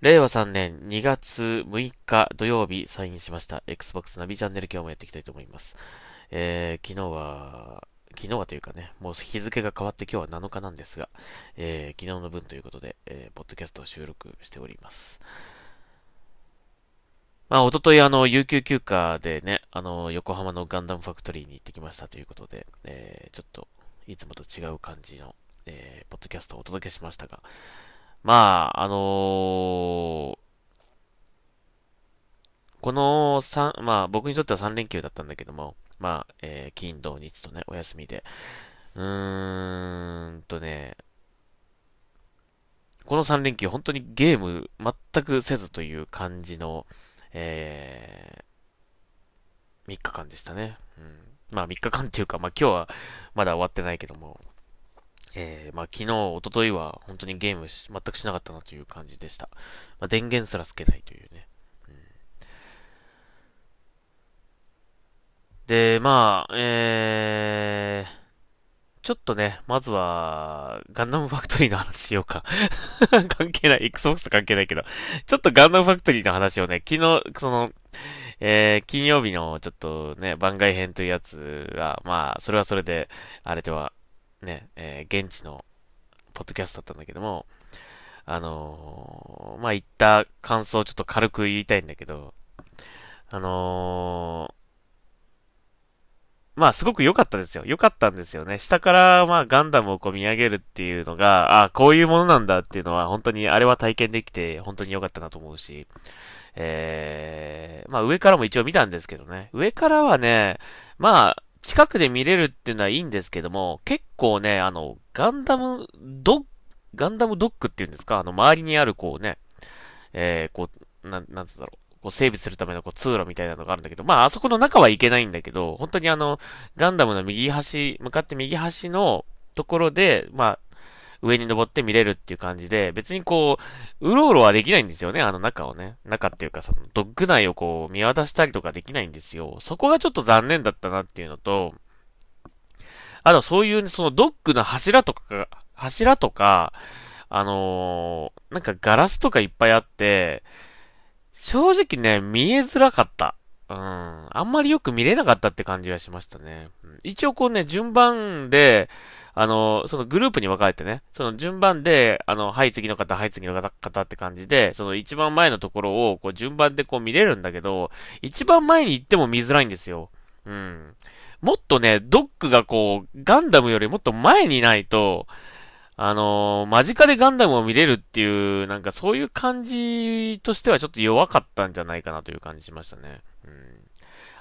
令和3年2月6日土曜日サインしました Xbox ナビチャンネル今日もやっていきたいと思います。えー、昨日は、昨日はというかね、もう日付が変わって今日は7日なんですが、えー、昨日の分ということで、えー、ポッドキャストを収録しております。まあ、おとといあの、有給休暇でね、あの、横浜のガンダムファクトリーに行ってきましたということで、えー、ちょっと、いつもと違う感じの、えー、ポッドキャストをお届けしましたが、まあ、あのー、この3、まあ僕にとっては3連休だったんだけども、まあ、えー、金、土、日とね、お休みで。うーんとね、この3連休本当にゲーム全くせずという感じの、えー、3日間でしたね。うん、まあ3日間っていうか、まあ今日はまだ終わってないけども、えー、まあ、昨日、一昨日は本当にゲーム全くしなかったなという感じでした。まあ、電源すらつけないというね。うん、で、まあ、えー、ちょっとね、まずは、ガンダムファクトリーの話しようか。関係ない、Xbox 関係ないけど。ちょっとガンダムファクトリーの話をね、昨日、その、えー、金曜日のちょっとね、番外編というやつは、まあ、それはそれで、あれではね、えー、現地のポッドキャストだったんだけども、あのー、まあ、言った感想をちょっと軽く言いたいんだけど、あの、まあ、すごく良かったですよ。良かったんですよね。下から、まあ、ガンダムをこう見上げるっていうのが、あこういうものなんだっていうのは、本当に、あれは体験できて、本当に良かったなと思うし、えー、まあ、上からも一応見たんですけどね。上からはね、まあ、近くで見れるっていうのはいいんですけども、結構ね、あの、ガンダムドッ、ガンダムドックっていうんですか？あの、周りにあるこうね、えー、こう、なん、なんつうんだろう。こう整備するためのこう通路みたいなのがあるんだけど、まああそこの中はいけないんだけど、本当にあの、ガンダムの右端、向かって右端のところで、まあ、上に登って見れるっていう感じで、別にこう、うろうろはできないんですよね、あの中をね。中っていうか、その、ドッグ内をこう、見渡したりとかできないんですよ。そこがちょっと残念だったなっていうのと、あとそういう、ね、そのドッグの柱とか、柱とか、あのー、なんかガラスとかいっぱいあって、正直ね、見えづらかった。うん。あんまりよく見れなかったって感じがしましたね。一応こうね、順番で、あの、そのグループに分かれてね、その順番で、あの、はい次の方、はい次の方って感じで、その一番前のところを、こう順番でこう見れるんだけど、一番前に行っても見づらいんですよ。うん。もっとね、ドックがこう、ガンダムよりもっと前にないと、あのー、間近でガンダムを見れるっていう、なんかそういう感じとしてはちょっと弱かったんじゃないかなという感じしましたね。うん。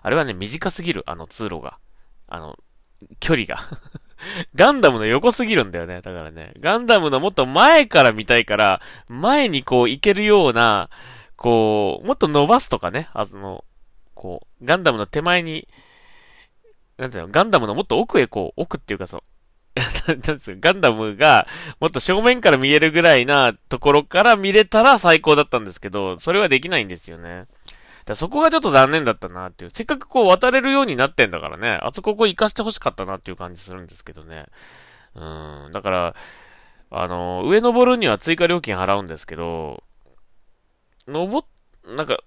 あれはね、短すぎる、あの通路が。あの、距離が ガンダムの横すぎるんだよね。だからね、ガンダムのもっと前から見たいから、前にこう行けるような、こう、もっと伸ばすとかね、あの、こう、ガンダムの手前に、なんていうの、ガンダムのもっと奥へこう、奥っていうかそう、なんですか、ガンダムが、もっと正面から見えるぐらいなところから見れたら最高だったんですけど、それはできないんですよね。だそこがちょっと残念だったなっていう。せっかくこう渡れるようになってんだからね、あそここう行かしてほしかったなっていう感じするんですけどね。うん。だから、あの、上登るには追加料金払うんですけど、登っなんか、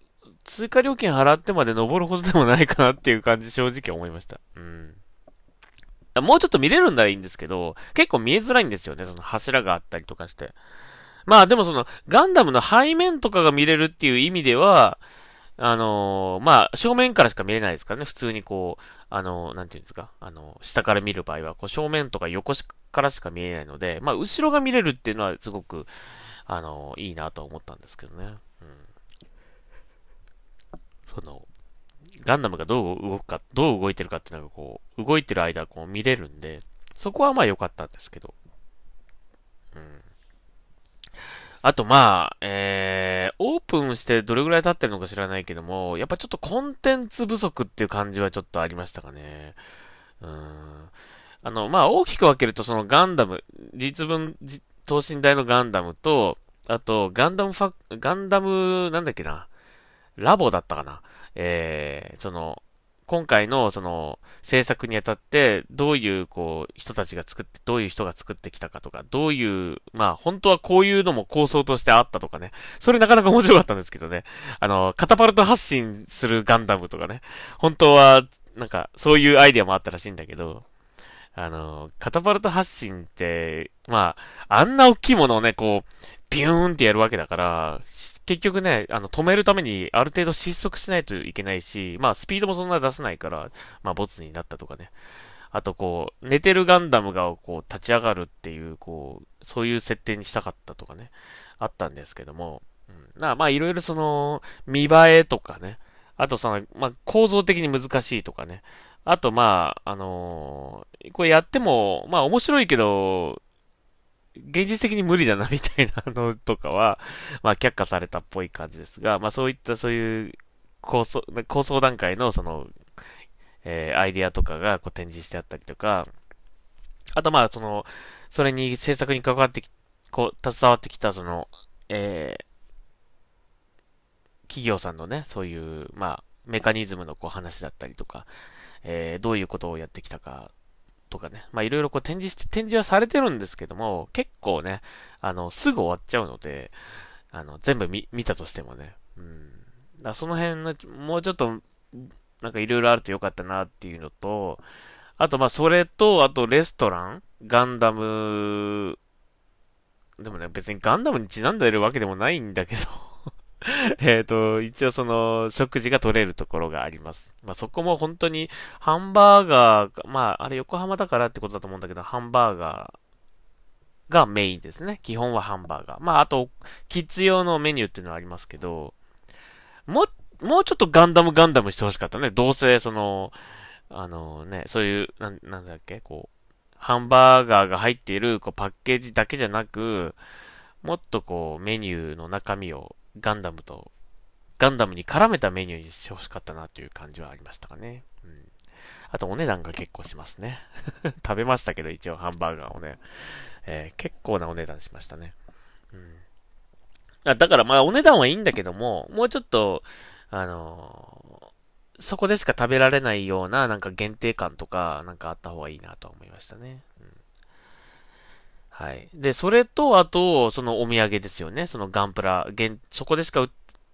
追加料金払ってまで登るほどでもないかなっていう感じ正直思いました。うん。もうちょっと見れるんならいいんですけど、結構見えづらいんですよね、その柱があったりとかして。まあでもその、ガンダムの背面とかが見れるっていう意味では、あのー、まあ、正面からしか見れないですからね。普通にこう、あのー、なんていうんですか？あのー、下から見る場合は、こう、正面とか横からしか見えないので、まあ、後ろが見れるっていうのはすごく、あのいいなとは思ったんですけどね。うん。その、ガンダムがどう動くか、どう動いてるかっていうのがこう、動いてる間こう見れるんで、そこはまあ良かったんですけど。うん。あとまあ、えー、オープンしてどれぐらい経ってるのか知らないけども、やっぱちょっとコンテンツ不足っていう感じはちょっとありましたかね。うん。あの、まあ大きく分けるとそのガンダム、実分、等身大のガンダムと、あと、ガンダムファ、ガンダム、なんだっけな。ラボだったかな。えー、その、今回のその制作にあたって、どういうこう人たちが作って、どういう人が作ってきたかとか、どういう、まあ本当はこういうのも構想としてあったとかね。それなかなか面白かったんですけどね。あの、カタパルト発信するガンダムとかね。本当は、なんか、そういうアイデアもあったらしいんだけど、あの、カタパルト発信って、まあ、あんな大きいものをね、こう、ビューンってやるわけだから、結局ね、あの、止めるためにある程度失速しないといけないし、まあ、スピードもそんな出せないから、まあ、ボツになったとかね。あと、こう、寝てるガンダムが、こう、立ち上がるっていう、こう、そういう設定にしたかったとかね、あったんですけども、うん、まあ、いろいろその、見栄えとかね、あとその、まあ、構造的に難しいとかね、あと、まあ、あのー、これやっても、まあ、面白いけど、現実的に無理だなみたいなのとかは、まあ却下されたっぽい感じですが、まあそういったそういう構想、構想段階のその、えー、アイディアとかがこう展示してあったりとか、あとまあその、それに制作に関わってき、こう、携わってきたその、えー、企業さんのね、そういう、まあ、メカニズムのこう話だったりとか、えー、どういうことをやってきたかとかね。まあいろいろこう展示して、展示はされてるんですけども、結構ね、あの、すぐ終わっちゃうので、あの、全部見、見たとしてもね。うん。だその辺の、もうちょっと、なんかいろいろあるとよかったなっていうのと、あとまあそれと、あとレストラン？ガンダム、でもね、別にガンダムにちなんでるわけでもないんだけど えっと、一応その、食事が取れるところがあります。まあ、そこも本当に、ハンバーガー、まあ、あれ横浜だからってことだと思うんだけど、ハンバーガーがメインですね。基本はハンバーガー。まあ、あと、キッズ用のメニューっていうのはありますけど、も、もうちょっとガンダムガンダムしてほしかったね。どうせ、その、あのね、そういう、なん、なんだっけ、こう、ハンバーガーが入っているこうパッケージだけじゃなく、もっとこうメニューの中身をガンダムと、ガンダムに絡めたメニューにしてほしかったなという感じはありましたかね。うん。あとお値段が結構しますね。食べましたけど、一応ハンバーガーをね。えー、結構なお値段しましたね。うん。あだからまあお値段はいいんだけども、もうちょっと、あのー、そこでしか食べられないようななんか限定感とかなんかあった方がいいなと思いましたね。はい。で、それと、あと、そのお土産ですよね。そのガンプラ、現、そこでしか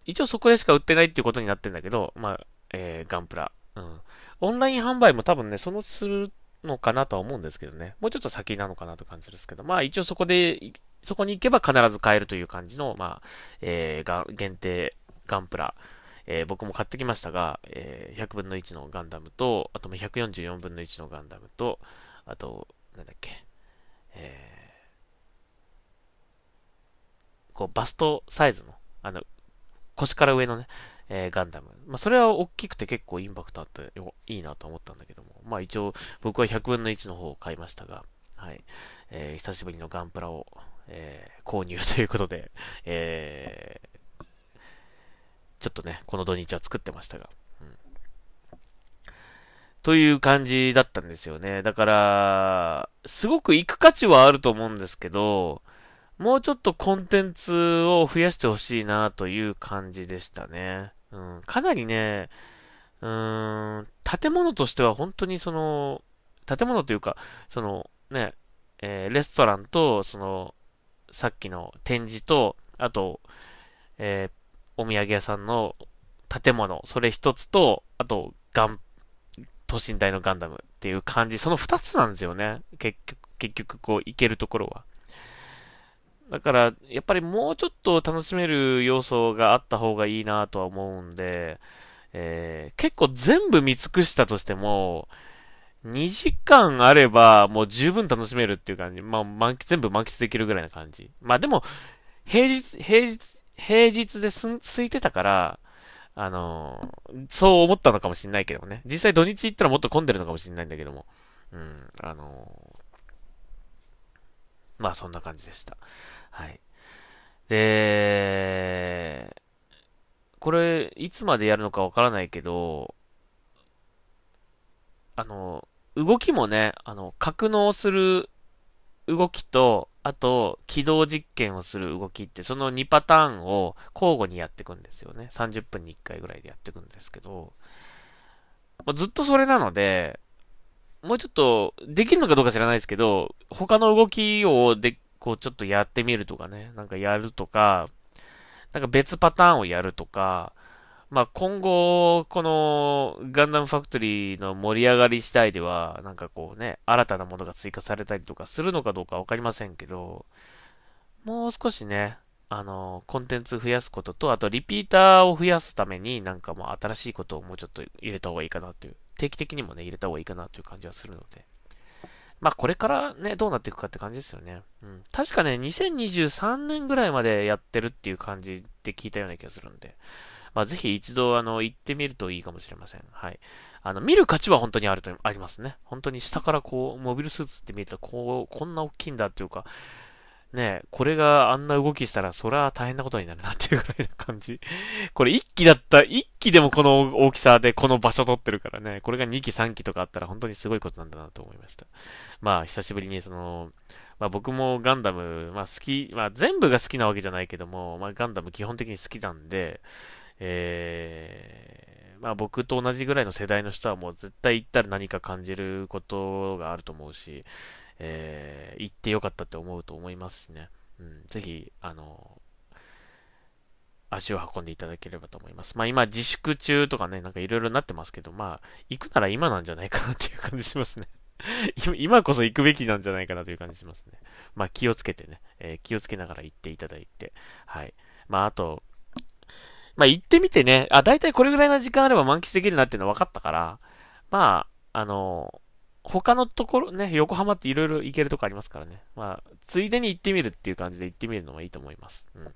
一応そこでしか売ってないっていうことになってんだけど、まあ、えー、ガンプラ。うん。オンライン販売も多分ね、そのするのかなとは思うんですけどね。もうちょっと先なのかなと感じですけど、まあ一応そこで、そこに行けば必ず買えるという感じの、まあ、えー、が、限定ガンプラ。えー、僕も買ってきましたが、えー、100分の1のガンダムと、あと144分の1のガンダムと、あと、なんだっけ、えーこう、バストサイズの、あの、腰から上のね、えー、ガンダム。まあ、それは大きくて結構インパクトあっていいなと思ったんだけども。まあ、一応、僕は100分の1の方を買いましたが、はい。えー、久しぶりのガンプラを、えー、購入ということで、えー、ちょっとね、この土日は作ってましたが、うん。という感じだったんですよね。だから、すごく行く価値はあると思うんですけど、もうちょっとコンテンツを増やしてほしいなという感じでしたね。うん、かなりね、うーん、建物としては本当にその、建物というか、そのね、えー、レストランと、その、さっきの展示と、あと、えー、お土産屋さんの建物、それ一つと、あと、ガン、都心大のガンダムっていう感じ、その二つなんですよね。結局、結局、こう、行けるところは。だから、やっぱりもうちょっと楽しめる要素があった方がいいなとは思うんで、えー、結構全部見尽くしたとしても、2時間あればもう十分楽しめるっていう感じ。まあ、満喫、全部満喫できるぐらいな感じ。まあでも、平日、平日、平日ですん、空いてたから、あのー、そう思ったのかもしれないけどもね。実際土日行ったらもっと混んでるのかもしれないんだけども。うん、あのー、まあそんな感じでした。はい。で、これ、いつまでやるのかわからないけど、あの、動きもね、あの、格納する動きと、あと、起動実験をする動きって、その2パターンを交互にやっていくんですよね。30分に1回ぐらいでやっていくんですけど、ま、ずっとそれなので、もうちょっと、できるのかどうか知らないですけど、他の動きをで、こうちょっとやってみるとかね、なんかやるとか、なんか別パターンをやるとか、まあ今後、このガンダムファクトリーの盛り上がり次第では、なんかこうね、新たなものが追加されたりとかするのかどうかわかりませんけど、もう少しね、あの、コンテンツ増やすことと、あとリピーターを増やすためになんかもう新しいことをもうちょっと入れた方がいいかなという、定期的にもね、入れた方がいいかなという感じはするので。まあこれからね、どうなっていくかって感じですよね。うん。確かね、2023年ぐらいまでやってるっていう感じって聞いたような気がするんで。まあ、ぜひ一度、あの、行ってみるといいかもしれません。はい。あの、見る価値は本当にあると、ありますね。本当に下からこう、モビルスーツって見えたら、こう、こんな大きいんだっていうか、ねこれがあんな動きしたら、それは大変なことになるなっていうぐらいな感じ。これ1機だった、1機でもこの大きさでこの場所取ってるからね、これが2機3機とかあったら本当にすごいことなんだなと思いました。まあ、久しぶりにその、まあ僕もガンダム、まあ好き、まあ全部が好きなわけじゃないけども、まあガンダム基本的に好きなんで、えー、まあ僕と同じぐらいの世代の人はもう絶対行ったら何か感じることがあると思うし、えー、行ってよかったって思うと思いますしね。うん、ぜひ、あの、足を運んでいただければと思います。まあ今自粛中とかね、なんかいろいろなってますけど、まあ行くなら今なんじゃないかなっていう感じしますね。今こそ行くべきなんじゃないかなという感じしますね。まあ気をつけてね、えー、気をつけながら行っていただいて、はい。まああと、まあ行ってみてね、あ、だいたいこれぐらいの時間あれば満喫できるなっていうのは分かったから、まあ、あの、他のところね、横浜っていろいろ行けるとこありますからね。まあ、ついでに行ってみるっていう感じで行ってみるのもいいと思います。うん。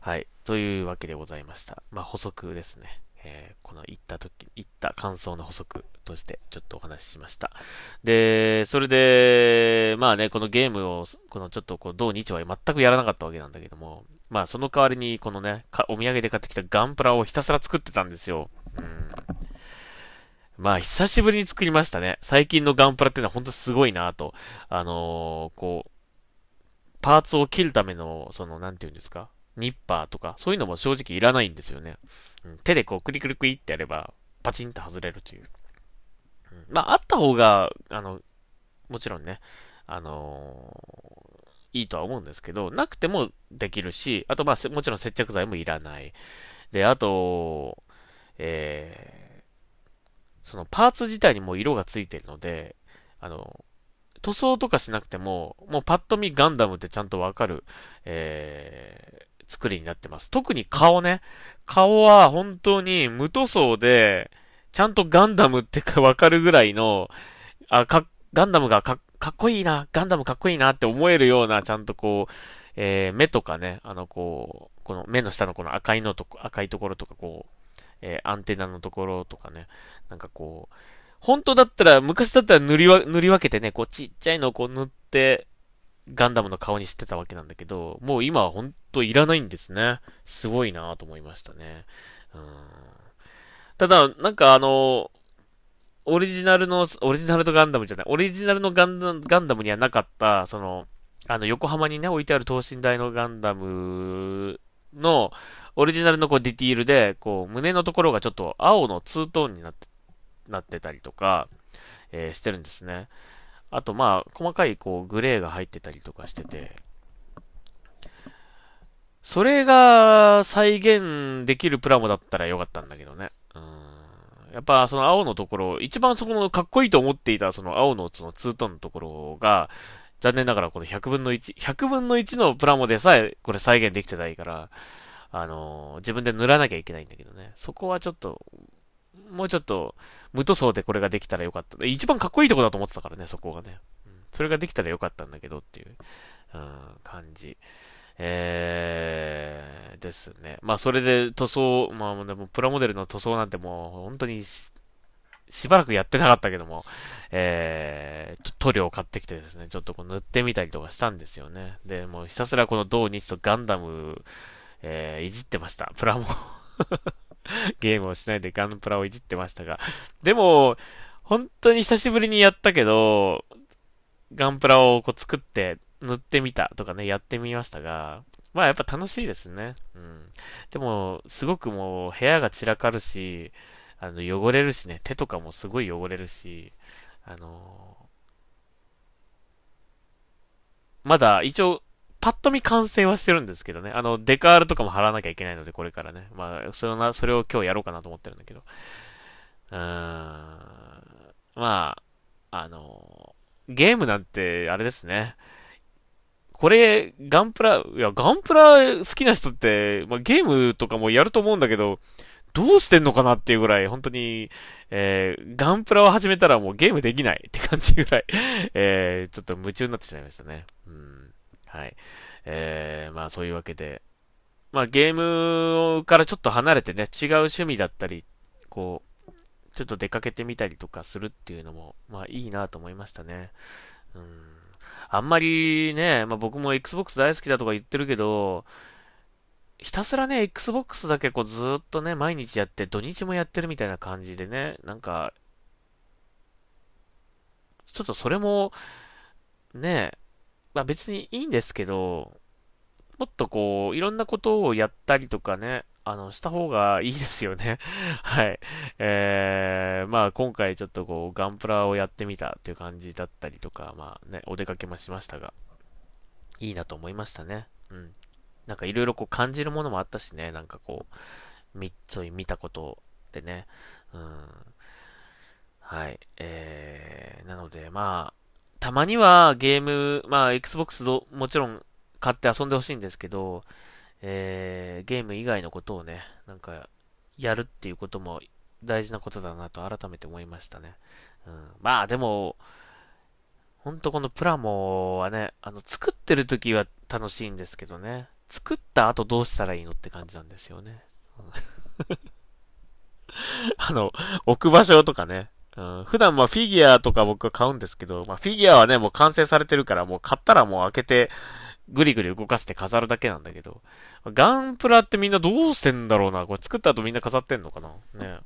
はい。というわけでございました。まあ、補足ですね。えー、この行った時、行った感想の補足としてちょっとお話ししました。で、それで、まあね、このゲームを、このちょっとこう、同日は全くやらなかったわけなんだけども、まあその代わりにこのね、お土産で買ってきたガンプラをひたすら作ってたんですよ。まあ久しぶりに作りましたね。最近のガンプラっていうのは本当すごいなと。あのー、こう、パーツを切るための、その、なんて言うんですか？ニッパーとか、そういうのも正直いらないんですよね。うん、手でこう、クリクリクリってやれば、パチンと外れるという。うん、まあ、あった方が、あの、もちろんね、あのー、いいとは思うんですけど、なくてもできるし、あとまあ、もちろん接着剤もいらない。で、あと、えー、そのパーツ自体にも色がついてるので、あの、塗装とかしなくても、もうパッと見ガンダムってちゃんとわかる、え作りになってます。特に顔ね。顔は本当に無塗装で、ちゃんとガンダムってかわかるぐらいの、あ、か、ガンダムがかかっこいいな、ガンダムかっこいいなって思えるような、ちゃんとこう、えー、目とかね、あの、こう、この目の下のこの赤いのと、赤いところとか、こう、えー、アンテナのところとかね、なんかこう、本当だったら、昔だったら塗りわ、塗り分けてね、こうちっちゃいのをこう塗って、ガンダムの顔にしてたわけなんだけど、もう今はほんといらないんですね。すごいなと思いましたね。うん。ただ、なんかあの、オリジナルの、オリジナルのガンダムじゃない、オリジナルのガンダガンダムにはなかった、その、あの、横浜にね、置いてある等身大のガンダムの、オリジナルのこうディティールで、こう、胸のところがちょっと青のツートーンになって、なってたりとか、えー、してるんですね。あと、まあ、細かい、こう、グレーが入ってたりとかしてて、それが再現できるプラモだったらよかったんだけどね。うん。やっぱその青のところ、一番そこのかっこいいと思っていたその青のそのツートンのところが、残念ながらこの100分の1、100分の1のプラモでさえこれ再現できてないから、あのー、自分で塗らなきゃいけないんだけどね。そこはちょっと、もうちょっと、無塗装でこれができたらよかった。一番かっこいいとこだと思ってたからね、そこがね。うん、それができたらよかったんだけどっていう、うん、感じ。えー、ですね。まあ、それで塗装、まあ、でも、プラモデルの塗装なんてもう、本当にし、ばらくやってなかったけども、えー、塗料を買ってきてですね、ちょっとこう塗ってみたりとかしたんですよね。で、もうひたすらこの同日とガンダム、えー、いじってました。プラモ ゲームをしないでガンプラをいじってましたが。でも、本当に久しぶりにやったけど、ガンプラをこう作って塗ってみたとかね、やってみましたが、まあやっぱ楽しいですね。うん。でも、すごくもう部屋が散らかるし、あの、汚れるしね、手とかもすごい汚れるし、あのまだ一応、パッと見完成はしてるんですけどね。あの、デカールとかも貼らなきゃいけないので、これからね。まあ、それな、それを今日やろうかなと思ってるんだけど。うーん。まあ、あのゲームなんて、あれですね。これ、ガンプラ、いや、ガンプラ好きな人って、まあ、ゲームとかもやると思うんだけど、どうしてんのかなっていうぐらい、本当に、えー、ガンプラを始めたらもうゲームできないって 感じぐらい、えー、ちょっと夢中になってしまいましたね。うん。はい。えー、まあそういうわけで、まあゲームからちょっと離れてね、違う趣味だったり、こう、ちょっと出かけてみたりとかするっていうのも、まあいいなと思いましたね。うん。あんまりね、まあ僕も Xbox 大好きだとか言ってるけど、ひたすらね、Xbox だけこうずっとね、毎日やって、土日もやってるみたいな感じでね、なんか、ちょっとそれも、ね、まあ別にいいんですけど、もっとこう、いろんなことをやったりとかね、あの、した方がいいですよね。はい。えー、まあ今回ちょっとこう、ガンプラをやってみたっていう感じだったりとか、まあね、お出かけもしましたが、いいなと思いましたね。うん。なんかいろいろこう感じるものもあったしね、なんかこう、み、そういう見たことでね、うん。はい。えー、なので、まあ、たまにはゲーム、まあ、Xbox ど、もちろん買って遊んでほしいんですけど、えー、ゲーム以外のことをね、なんか、やるっていうことも大事なことだなと改めて思いましたね。うん、まあ、でも、ほんとこのプラモはね、あの、作ってる時は楽しいんですけどね。作った後どうしたらいいのって感じなんですよね。あの、置く場所とかね。うん、普段まあフィギュアとか僕は買うんですけど、まあフィギュアはね、もう完成されてるから、もう買ったらもう開けて、ぐりぐり動かして飾るだけなんだけど、ガンプラってみんなどうしてんだろうなこれ作った後みんな飾ってんのかなね。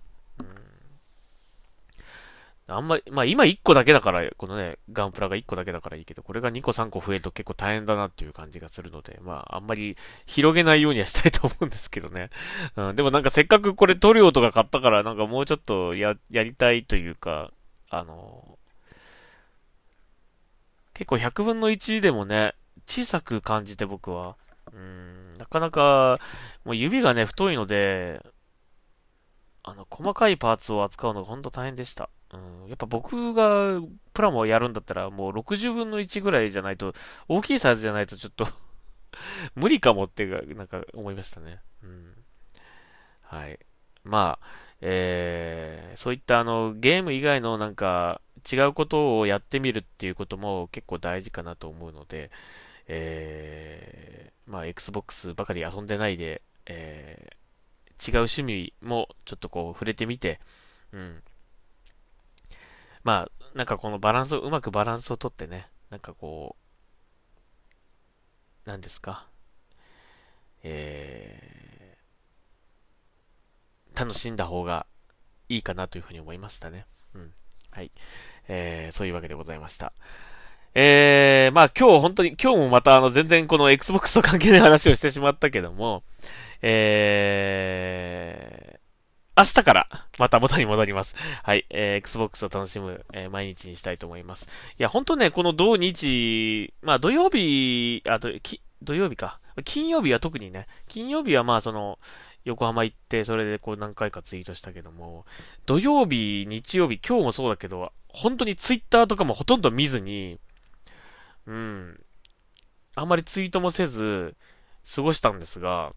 あんまり、まあ今1個だけだから、このね、ガンプラが1個だけだからいいけど、これが2個3個増えると結構大変だなっていう感じがするので、まああんまり広げないようにはしたいと思うんですけどね。うん、でもなんかせっかくこれ塗料とか買ったからなんかもうちょっとや、やりたいというか、あの、結構100分の1でもね、小さく感じて僕は、うん、なかなか、もう指がね、太いので、あの、細かいパーツを扱うのがほんと大変でした。うん、やっぱ僕がプラモをやるんだったらもう60分の1ぐらいじゃないと、大きいサイズじゃないとちょっと 無理かもってなんか思いましたね。うん。はい。まあ、えー、そういったあの、ゲーム以外のなんか、違うことをやってみるっていうことも結構大事かなと思うので、えー、まあ、Xbox ばかり遊んでないで、えー、違う趣味もちょっとこう触れてみて、うん。まあ、なんかこのバランスを、うまくバランスをとってね、なんかこう、何ですか、えー、楽しんだ方がいいかなというふうに思いましたね。うん。はい。えー、そういうわけでございました。えー、まあ今日本当に、今日もまたあの全然この Xbox と関係ない話をしてしまったけども、えー、明日からまた元に戻ります。はい。えー、Xbox を楽しむ、えー、毎日にしたいと思います。いや、ほんとね、この土日、まあ土曜日、あ、と、土曜日か。金曜日は特にね、金曜日はまあその、横浜行って、それでこう何回かツイートしたけども、土曜日、日曜日、今日もそうだけど、本当にツイッターとかもほとんど見ずに、うん、あんまりツイートもせず、過ごしたんですが、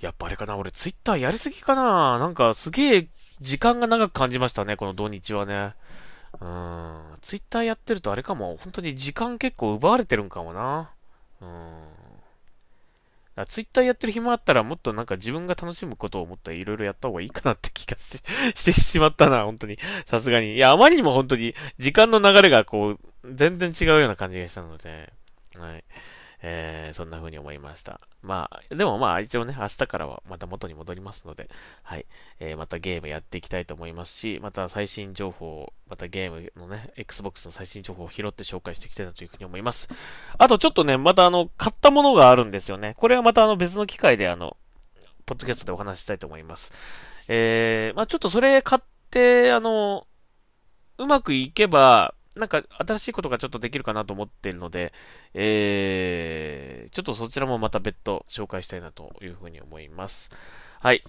やっぱあれかな、俺ツイッターやりすぎかななんかすげえ時間が長く感じましたね、この土日はね。うん。ツイッターやってるとあれかも、本当に時間結構奪われてるんかもな。うん。ツイッターやってる暇あったらもっとなんか自分が楽しむことを思ったらいろいろやった方がいいかなって気がししてしまったな、本当に。さすがに。いや、あまりにも本当に時間の流れがこう、全然違うような感じがしたので、はい。えー、そんな風に思いました。まあ、でもまあ一応ね、明日からはまた元に戻りますので、はい、えー、またゲームやっていきたいと思いますし、また最新情報、またゲームのね、Xbox の最新情報を拾って紹介していきたいなというふうに思います。あとちょっとね、またあの、買ったものがあるんですよね。これはまたあの別の機会であの、ポッドキャストでお話したいと思います。えー、まあちょっとそれ買って、あの、うまくいけば、なんか新しいことがちょっとできるかなと思ってるので、えー、ちょっとそちらもまた別途紹介したいなというふうに思います。はい。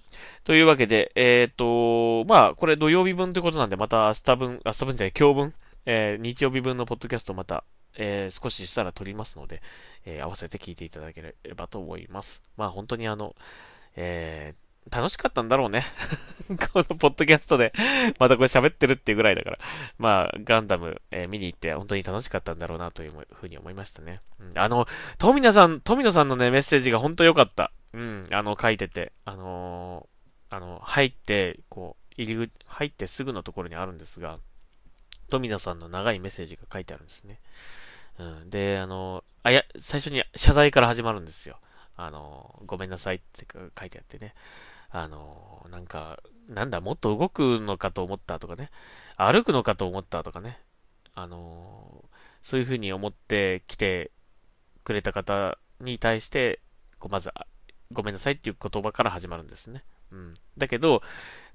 というわけで、えっ、ー、と、まあ、これ土曜日分ということなんで、また明日分、明日分じゃない、今日分、えー、日曜日分のポッドキャストまた、えー、少ししたら撮りますので、えー、合わせて聞いていただければと思います。まあ、本当にあの、えー、楽しかったんだろうね。このポッドキャストでまたこれ喋ってるっていうぐらいだから。まあ、ガンダム、えー、見に行って本当に楽しかったんだろうなというふうに思いましたね。うん、あの、富野さん、富野さんのね、メッセージが本当良かった。うん、あの、書いてて。あのー、あの、入って、こう、入り口、入ってすぐのところにあるんですが、富野さんの長いメッセージが書いてあるんですね。うん、で、あの、あ、や、最初に謝罪から始まるんですよ。あの、ごめんなさいって書いてあってね。あの、なんか、なんだ、もっと動くのかと思ったとかね、歩くのかと思ったとかね、あの、そういうふうに思って来てくれた方に対して、こうまず、ごめんなさいっていう言葉から始まるんですね。うん。だけど、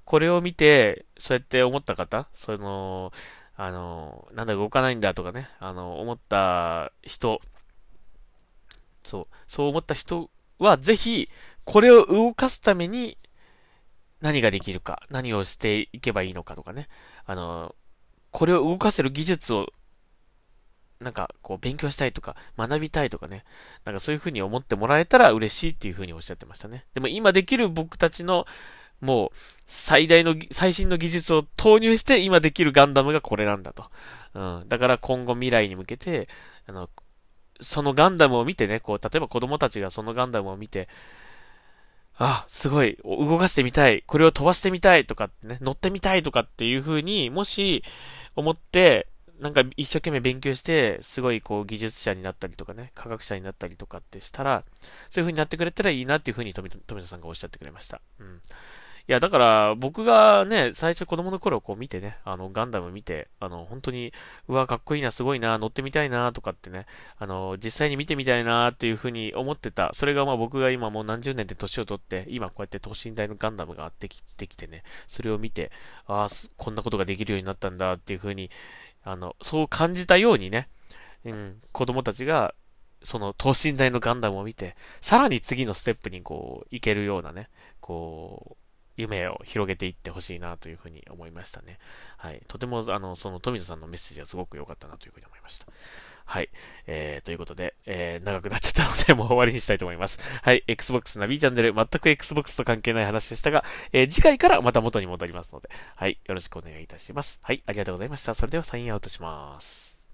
これを見て、そうやって思った方、その、あの、なんだ動かないんだとかね、あの、思った人、そう、そう思った人は、ぜひ、これを動かすために、何ができるか、何をしていけばいいのかとかね。あの、これを動かせる技術を、なんか、こう、勉強したいとか、学びたいとかね。なんかそういう風に思ってもらえたら嬉しいっていう風におっしゃってましたね。でも今できる僕たちの、もう、最大の、最新の技術を投入して今できるガンダムがこれなんだと。うん。だから今後未来に向けて、あの、そのガンダムを見てね、こう、例えば子供たちがそのガンダムを見て、あ、すごい、動かしてみたい、これを飛ばしてみたい。とかってね、乗ってみたいとかっていう風に、もし、思って、なんか一生懸命勉強して、すごいこう技術者になったりとかね、科学者になったりとかってしたら、そういう風になってくれたらいいなっていう風に富田さんがおっしゃってくれました。うん。いや、だから、僕がね、最初子供の頃こう見てね、あの、ガンダム見て、あの、本当に、うわ、かっこいいな、すごいな、乗ってみたいな、とかってね、あの、実際に見てみたいな、っていうふうに思ってた。それがまあ僕が今もう何十年で年を取って、今こうやって等身大のガンダムがあってきてきてね、それを見て、ああ、こんなことができるようになったんだ、っていうふうに、あの、そう感じたようにね、うん、子供たちが、その等身大のガンダムを見て、さらに次のステップにこう、いけるようなね、こう、夢を広げていってほしいなというふうに思いましたね。はい。とても、あの、その富田さんのメッセージはすごく良かったなというふうに思いました。はい。えー、ということで、えー、長くなっちゃったので、もう終わりにしたいと思います。はい。Xbox ナビチャンネル、全く Xbox と関係ない話でしたが、えー、次回からまた元に戻りますので、はい。よろしくお願いいたします。はい。ありがとうございました。それではサインアウトします。